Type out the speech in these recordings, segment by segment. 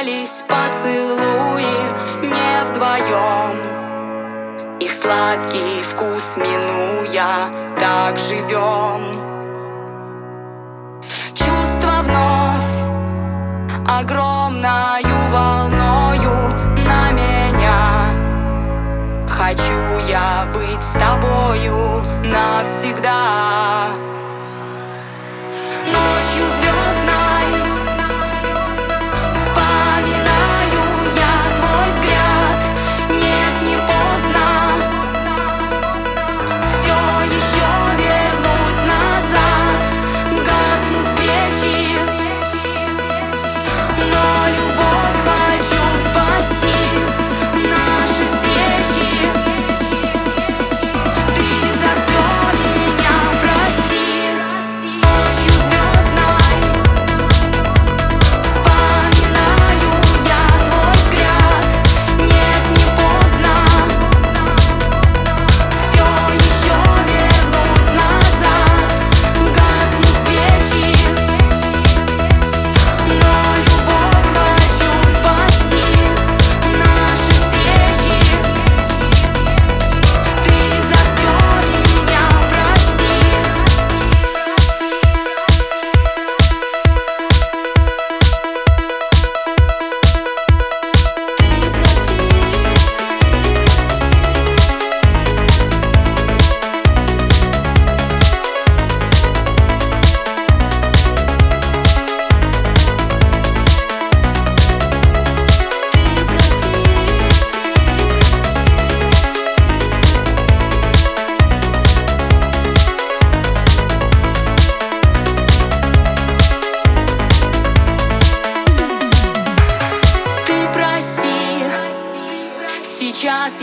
остались поцелуи не вдвоем. Их сладкий вкус минуя, так живем. Чувство вновь огромною волною на меня. Хочу я быть с тобою навсегда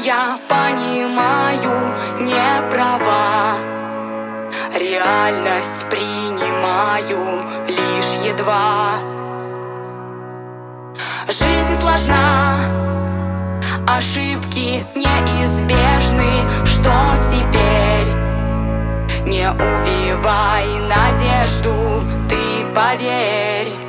я понимаю, не права. Реальность принимаю лишь едва. Жизнь сложна, ошибки неизбежны. Что теперь? Не убивай надежду, ты поверь